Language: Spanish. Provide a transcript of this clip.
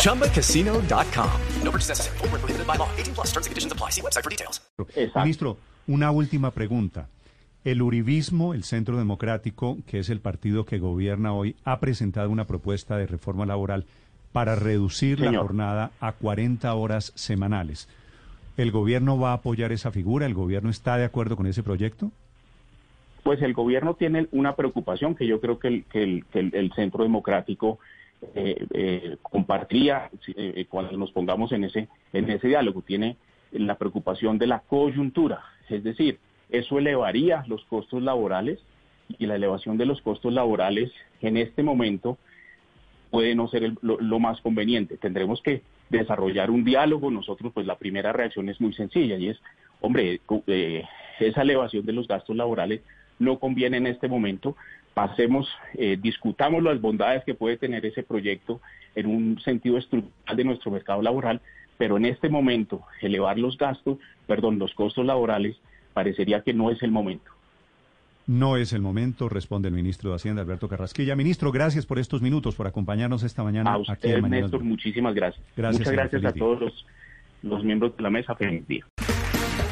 ChumbaCasino.com. No purchase necessary. Full prohibited by law. 18 plus terms and conditions apply. See website for details. Exacto. Ministro, una última pregunta. El Uribismo, el Centro Democrático, que es el partido que gobierna hoy, ha presentado una propuesta de reforma laboral para reducir Señor. la jornada a 40 horas semanales. ¿El gobierno va a apoyar esa figura? ¿El gobierno está de acuerdo con ese proyecto? Pues el gobierno tiene una preocupación que yo creo que el, que el, que el, el Centro Democrático eh, eh, compartiría eh, cuando nos pongamos en ese, en ese diálogo. Tiene la preocupación de la coyuntura, es decir, eso elevaría los costos laborales y la elevación de los costos laborales en este momento puede no ser el- lo, más conveniente. Tendremos que desarrollar un diálogo. Nosotros, pues la primera reacción es muy sencilla y es, hombre, eh, esa elevación de los gastos laborales no conviene en este momento. Pasemos, eh, discutamos las bondades que puede tener ese proyecto en un sentido estructural de nuestro mercado laboral, pero en este momento elevar los gastos, perdón, los costos laborales, parecería que no es el momento. No es el momento, responde el ministro de Hacienda, Alberto Carrasquilla. Ministro, gracias por estos minutos, por acompañarnos esta mañana A aquí usted, en Néstor, muchísimas gracias. Gracias, Muchas gracias a todos los, los miembros de la mesa. Feliz día.